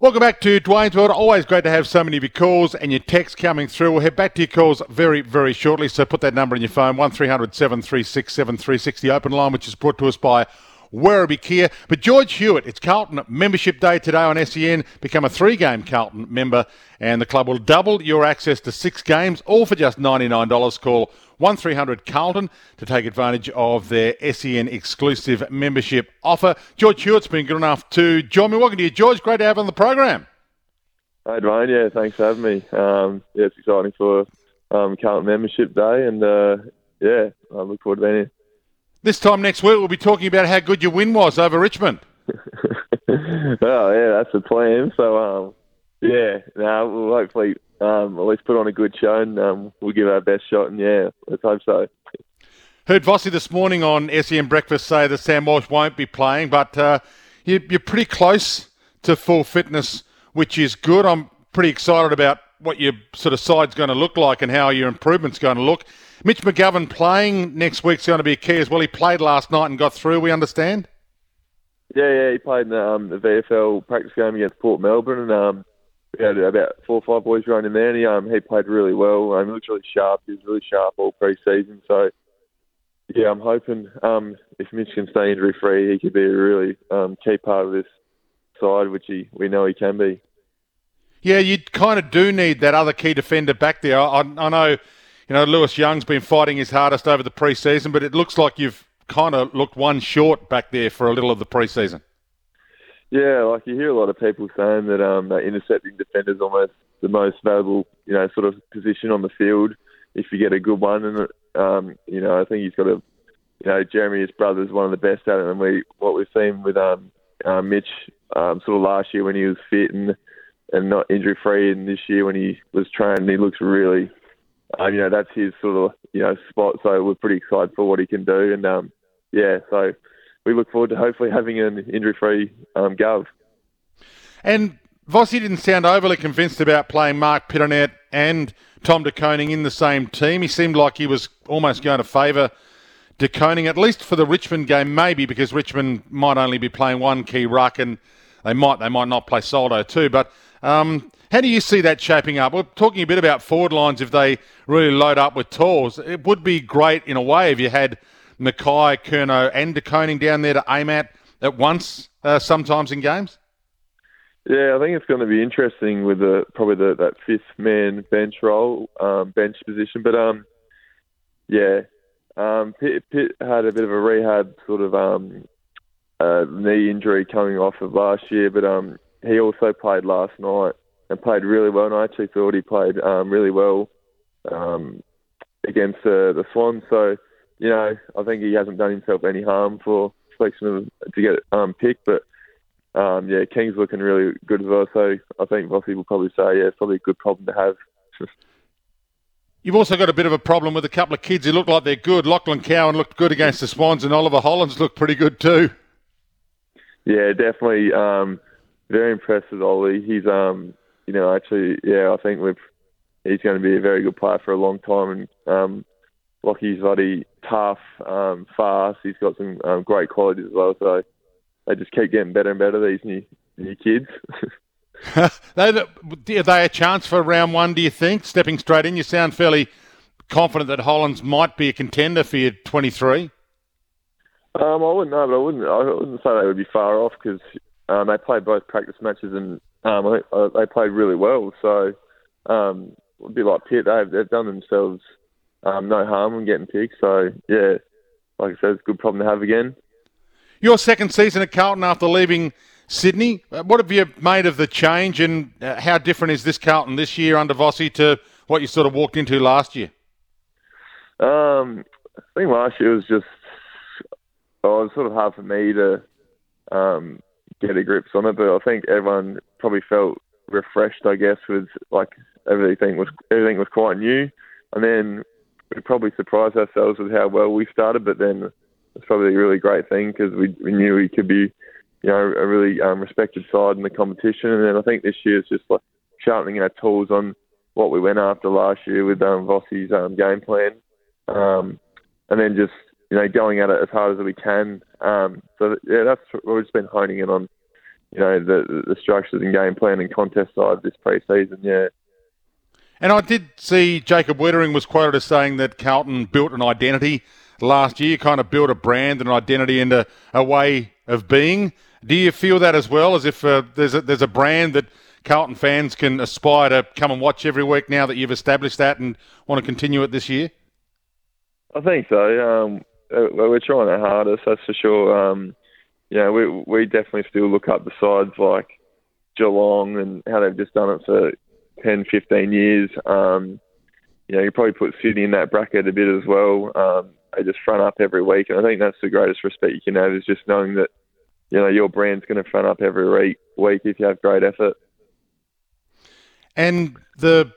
Welcome back to Dwayne's World. Always great to have so many of your calls and your texts coming through. We'll head back to your calls very, very shortly. So put that number in your phone, 1300 736 736, the open line, which is brought to us by Werribee Kia. But George Hewitt, it's Carlton membership day today on SEN. Become a three game Carlton member, and the club will double your access to six games, all for just $99. Call 1300 Carlton to take advantage of their SEN exclusive membership offer. George Hewitt's been good enough to join me. Welcome to you, George. Great to have you on the program. Hi, Dwayne. Yeah, thanks for having me. Um, yeah, it's exciting for um, Carlton membership day, and uh, yeah, I look forward to being here. This time next week, we'll be talking about how good your win was over Richmond. oh, yeah, that's the plan. So, um, yeah, now we'll hopefully um, at least put on a good show and um, we'll give our best shot. And yeah, let's hope so. Heard Vossi this morning on SEN Breakfast say that Sam Walsh won't be playing, but uh, you, you're pretty close to full fitness, which is good. I'm pretty excited about what your sort of side's going to look like and how your improvement's going to look. Mitch McGovern playing next week's going to be key as well. He played last night and got through. We understand. Yeah, yeah, he played in the, um, the VFL practice game against Port Melbourne, and um, we had about four or five boys running there, and he um, he played really well. Um, he looks really sharp. He was really sharp all pre-season. So, yeah, I'm hoping um, if Mitch can stay injury free, he could be a really um, key part of this side, which he we know he can be. Yeah, you kind of do need that other key defender back there. I, I know you know, Lewis Young's been fighting his hardest over the preseason, but it looks like you've kind of looked one short back there for a little of the preseason. Yeah, like you hear a lot of people saying that um, that intercepting defender is almost the most valuable, you know, sort of position on the field if you get a good one. And um, you know, I think he's got a, you know, Jeremy, his brother, is one of the best at it. And we, what we've seen with um, uh, Mitch, um, sort of last year when he was fit and and not injury free, and this year when he was trained, he looks really um, you know, that's his sort of, you know, spot. So we're pretty excited for what he can do. And, um, yeah, so we look forward to hopefully having an injury-free um, Gov. And Vossi didn't sound overly convinced about playing Mark Pittonet and Tom De Koning in the same team. He seemed like he was almost going to favour De Koning, at least for the Richmond game, maybe because Richmond might only be playing one key ruck and they might they might not play Soldo too. But um, how do you see that shaping up? We're talking a bit about forward lines if they really load up with tours. It would be great in a way if you had McKay, Curnow, and De Koning down there to aim at at once uh, sometimes in games. Yeah, I think it's going to be interesting with the probably the, that fifth man bench role, um, bench position. But um, yeah, um, Pitt, Pitt, had a bit of a rehab sort of uh, knee injury coming off of last year, but um, he also played last night and played really well. And I actually thought he played um, really well against uh, the Swans. So, you know, I think he hasn't done himself any harm for selection of, to get um, picked. But um, yeah, King's looking really good as well. So I think Vossi will probably say, yeah, it's probably a good problem to have. You've also got a bit of a problem with a couple of kids who look like they're good. Lachlan Cowan looked good against the Swans, and Oliver Hollands looked pretty good too. Yeah, definitely. Um, very impressed with Ollie. He's um, you know, actually, yeah, I think we've he's going to be a very good player for a long time. And um, Lockie's bloody tough, um, fast. He's got some um, great qualities as well. So they just keep getting better and better. These new new kids. they, are they a chance for round one? Do you think stepping straight in? You sound fairly confident that Hollands might be a contender for your 23. Um, I wouldn't know, but I wouldn't. I wouldn't say they would be far off because um, they played both practice matches and um, they played really well. So um, a bit like Pitt, they've, they've done themselves um, no harm in getting picked. So yeah, like I said, it's a good problem to have again. Your second season at Carlton after leaving Sydney, uh, what have you made of the change, and uh, how different is this Carlton this year under Vossi to what you sort of walked into last year? Um, I think last year was just, oh, it was sort of hard for me to um, get a grip on it. But I think everyone probably felt refreshed, I guess, with like everything was everything was quite new, and then we probably surprised ourselves with how well we started. But then it's probably a really great thing because we, we knew we could be, you know, a really um, respected side in the competition. And then I think this year is just like sharpening our tools on what we went after last year with um, Vossi's um, game plan, um, and then just you know going at it as hard as we can. Um, so yeah, that's we've just been honing in on, you know, the the structures and game plan and contest side this pre-season. Yeah. And I did see Jacob Weitering was quoted as saying that Carlton built an identity last year, kind of built a brand and an identity and a, a way of being. Do you feel that as well, as if uh, there's a, there's a brand that Carlton fans can aspire to come and watch every week now that you've established that and want to continue it this year? I think so. Um, uh, we're trying our hardest, that's for sure. Um, we we definitely still look up the sides like Geelong and how they've just done it for 10, 15 years. Um, you know, you probably put Sydney in that bracket a bit as well. Um, they just front up every week, and I think that's the greatest respect you can have is just knowing that you know your brand's going to front up every week, if you have great effort. And the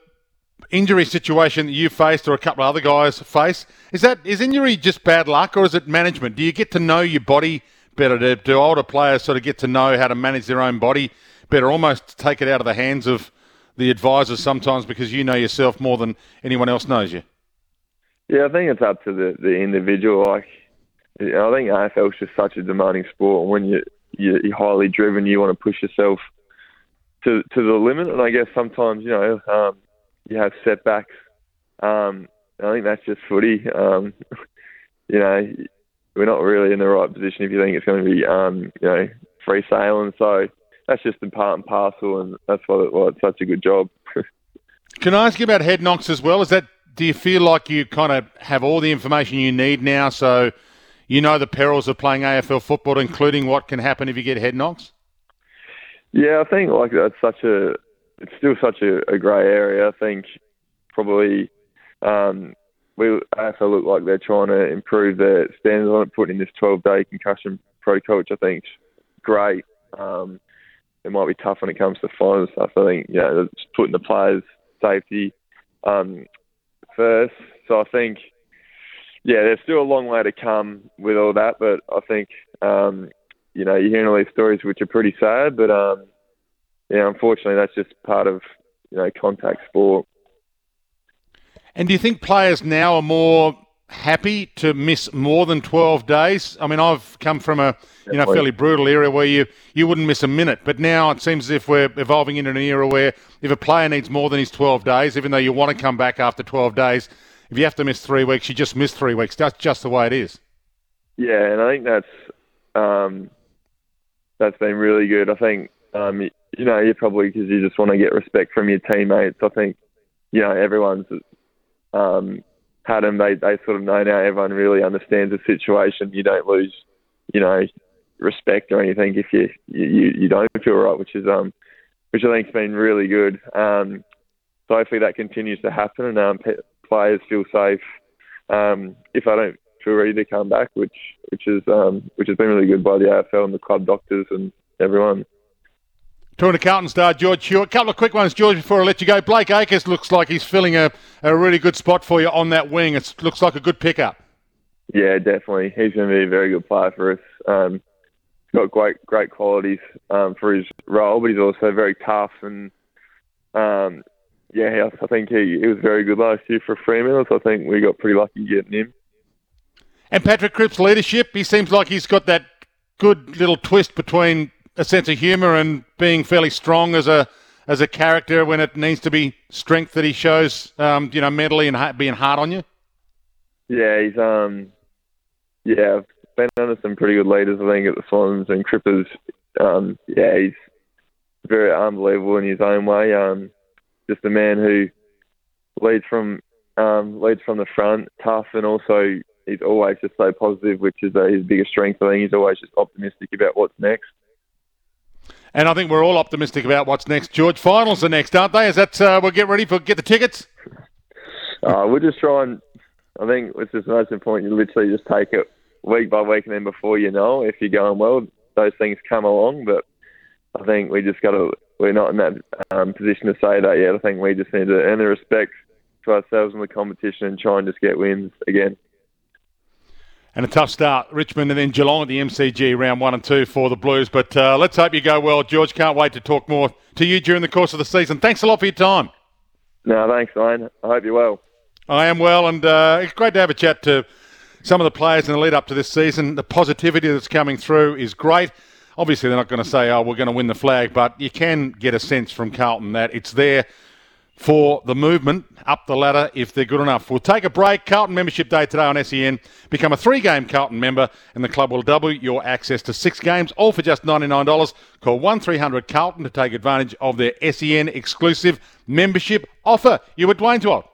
injury situation that you faced or a couple of other guys face is that is injury just bad luck or is it management? Do you get to know your body better? Do older players sort of get to know how to manage their own body better? Almost take it out of the hands of the advisors sometimes because you know yourself more than anyone else knows you. Yeah, I think it's up to the the individual. Like, I think AFL is just such a demanding sport. When you you're highly driven, you want to push yourself to to the limit. And I guess sometimes you know um, you have setbacks. Um, I think that's just footy. Um, you know, we're not really in the right position if you think it's going to be um, you know free sailing. So that's just a part and parcel, and that's why, why it's such a good job. Can I ask you about head knocks as well? Is that do you feel like you kind of have all the information you need now, so you know the perils of playing AFL football, including what can happen if you get head knocks? Yeah, I think like that's such a it's still such a, a grey area. I think probably um, we AFL look like they're trying to improve their standards on it, putting this 12 day concussion protocol, which I think great. Um, it might be tough when it comes to final stuff. I think you know just putting the players' safety um, first. So I think yeah, there's still a long way to come with all that, but I think um, you know, you're hearing all these stories which are pretty sad, but um, yeah, unfortunately, that's just part of you know contact sport. And do you think players now are more happy to miss more than 12 days? I mean, I've come from a you know fairly brutal era where you you wouldn't miss a minute, but now it seems as if we're evolving into an era where if a player needs more than his 12 days, even though you want to come back after 12 days, if you have to miss three weeks, you just miss three weeks. That's just the way it is. Yeah, and I think that's um, that's been really good. I think um, you know you probably because you just want to get respect from your teammates. I think you know everyone's um, had them. They they sort of know now. Everyone really understands the situation. You don't lose, you know, respect or anything if you you, you don't feel right, which is um which I think's been really good. Um, so hopefully that continues to happen and um, players feel safe. Um, if I don't feel ready to come back, which which is um, which has been really good by the AFL and the club doctors and everyone. Talking to Carlton star George Hewitt. A couple of quick ones, George, before I let you go. Blake Acres looks like he's filling a, a really good spot for you on that wing. It looks like a good pickup. Yeah, definitely. He's going to be a very good player for us. Um, he's got great great qualities um, for his role, but he's also very tough and um, yeah, I think he, he was very good last year for Fremantle. So I think we got pretty lucky getting him. And Patrick Cripps' leadership, he seems like he's got that good little twist between a sense of humour and being fairly strong as a as a character when it needs to be strength that he shows, um, you know, mentally and being hard on you. Yeah, he's um, yeah, I've been under some pretty good leaders. I think at the Swans and Crippers. Um, yeah, he's very unbelievable in his own way. Um, just a man who leads from um, leads from the front, tough, and also he's always just so positive, which is uh, his biggest strength. I think he's always just optimistic about what's next. And I think we're all optimistic about what's next. George, finals are next, aren't they? Is that uh, we'll get ready for get the tickets? Uh, we're just trying. I think it's just most important. You literally just take it week by week, and then before you know, if you're going well, those things come along. But I think we just got to. We're not in that um, position to say that yet. I think we just need to earn the respect for ourselves in the competition and try and just get wins again. And a tough start, Richmond and then Geelong at the MCG round one and two for the Blues. But uh, let's hope you go well, George. Can't wait to talk more to you during the course of the season. Thanks a lot for your time. No, thanks, Ian. I hope you're well. I am well, and uh, it's great to have a chat to some of the players in the lead up to this season. The positivity that's coming through is great. Obviously, they're not going to say, oh, we're going to win the flag, but you can get a sense from Carlton that it's there for the movement up the ladder if they're good enough. We'll take a break. Carlton Membership Day today on SEN. Become a three game Carlton member, and the club will double your access to six games, all for just $99. Call 1300 Carlton to take advantage of their SEN exclusive membership offer. You were Dwayne Twelve.